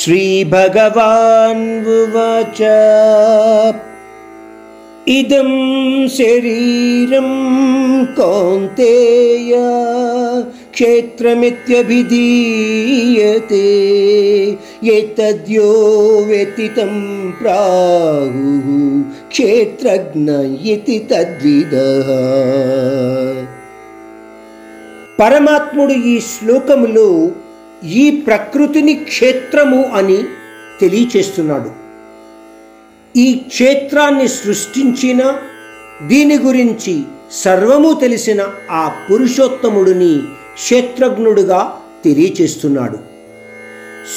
श्रीभगवान्वुवाच इदं शरीरं कौन्तेय क्षेत्रमित्यभिधीयते एतद्यो व्यतितं प्राहुः क्षेत्रज्ञ इति तद्विदः పరమాత్ముడు ఈ శ్లోకములో ఈ ప్రకృతిని క్షేత్రము అని తెలియచేస్తున్నాడు. ఈ క్షేత్రాన్ని సృష్టించిన దీని గురించి సర్వము తెలిసిన ఆ పురుషోత్తముడిని క్షేత్రజ్ఞుడుగా తెలియచేస్తున్నాడు.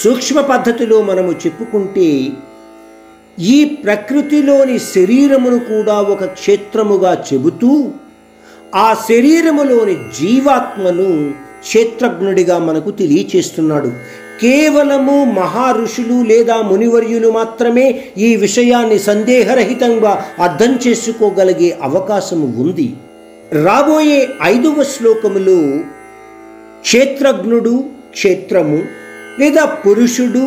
సూక్ష్మ పద్ధతిలో మనము చెప్పుకుంటే ఈ ప్రకృతిలోని శరీరమును కూడా ఒక క్షేత్రముగా చెబుతూ ఆ శరీరములోని జీవాత్మను క్షేత్రజ్ఞుడిగా మనకు తెలియచేస్తున్నాడు. కేవలము మహారుషులు లేదా మునివర్యులు మాత్రమే ఈ విషయాన్ని సందేహరహితంగా అర్థం చేసుకోగలిగే అవకాశము ఉంది. రాబోయే ఐదవ శ్లోకములో క్షేత్రజ్ఞుడు క్షేత్రము లేదా పురుషుడు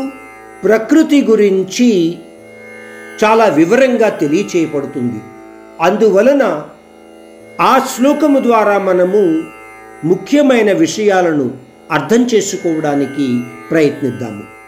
ప్రకృతి గురించి చాలా వివరంగా తెలియచేయబడుతుంది. అందువలన ఆ శ్లోకము ద్వారా మనము ముఖ్యమైన విషయాలను అర్థం చేసుకోవడానికి ప్రయత్నిద్దాము.